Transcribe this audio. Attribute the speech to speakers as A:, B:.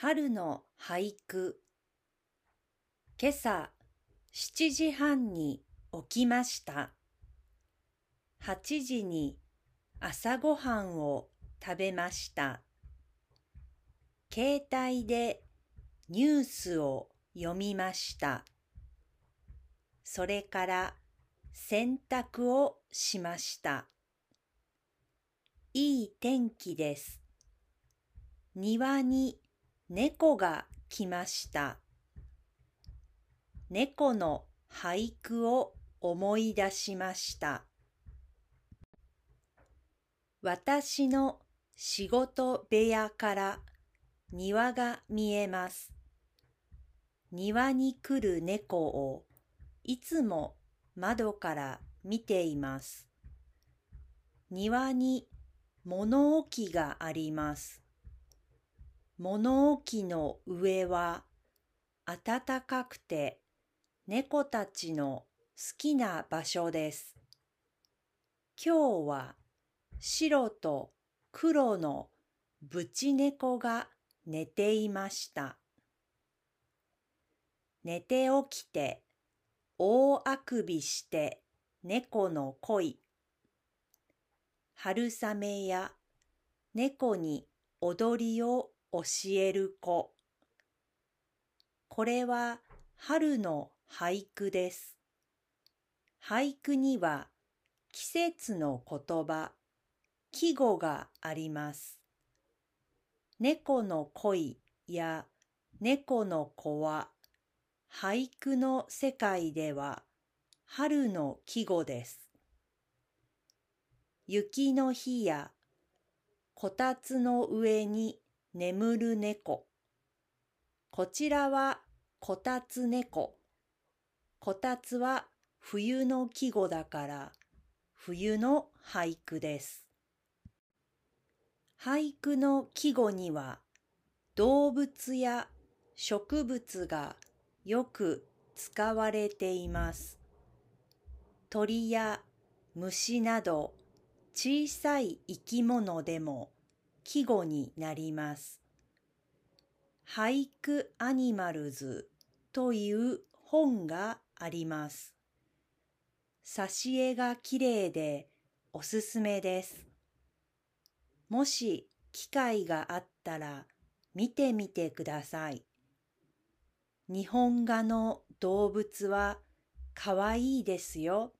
A: 春の俳句。今朝7時半に起きました。8時に朝ごはんを食べました。携帯でニュースを読みました。それから洗濯をしました。いい天気です。庭に猫が来ました。猫の俳句を思い出しました。私の仕事部屋から庭が見えます。庭に来る猫をいつも窓から見ています。庭に物置があります。物置の上は暖かくて猫たちの好きな場所です。今日は白と黒のブチ猫が寝ていました。寝て起きて大あくびして猫の恋。春雨や猫に踊りを教える子。これは春の俳句です。俳句には季節の言葉、季語があります。猫の恋や猫の子は俳句の世界では春の季語です。雪の日やこたつの上に眠る猫。こちらはこたつ猫。こたつは冬の季語だから冬の俳句です。俳句の季語には動物や植物がよく使われています。鳥や虫など小さい生き物でも季語になります。俳句アニマルズという本があります。挿絵がきれいでおすすめです。もし機会があったら見てみてください。日本画の動物はかわいいですよ。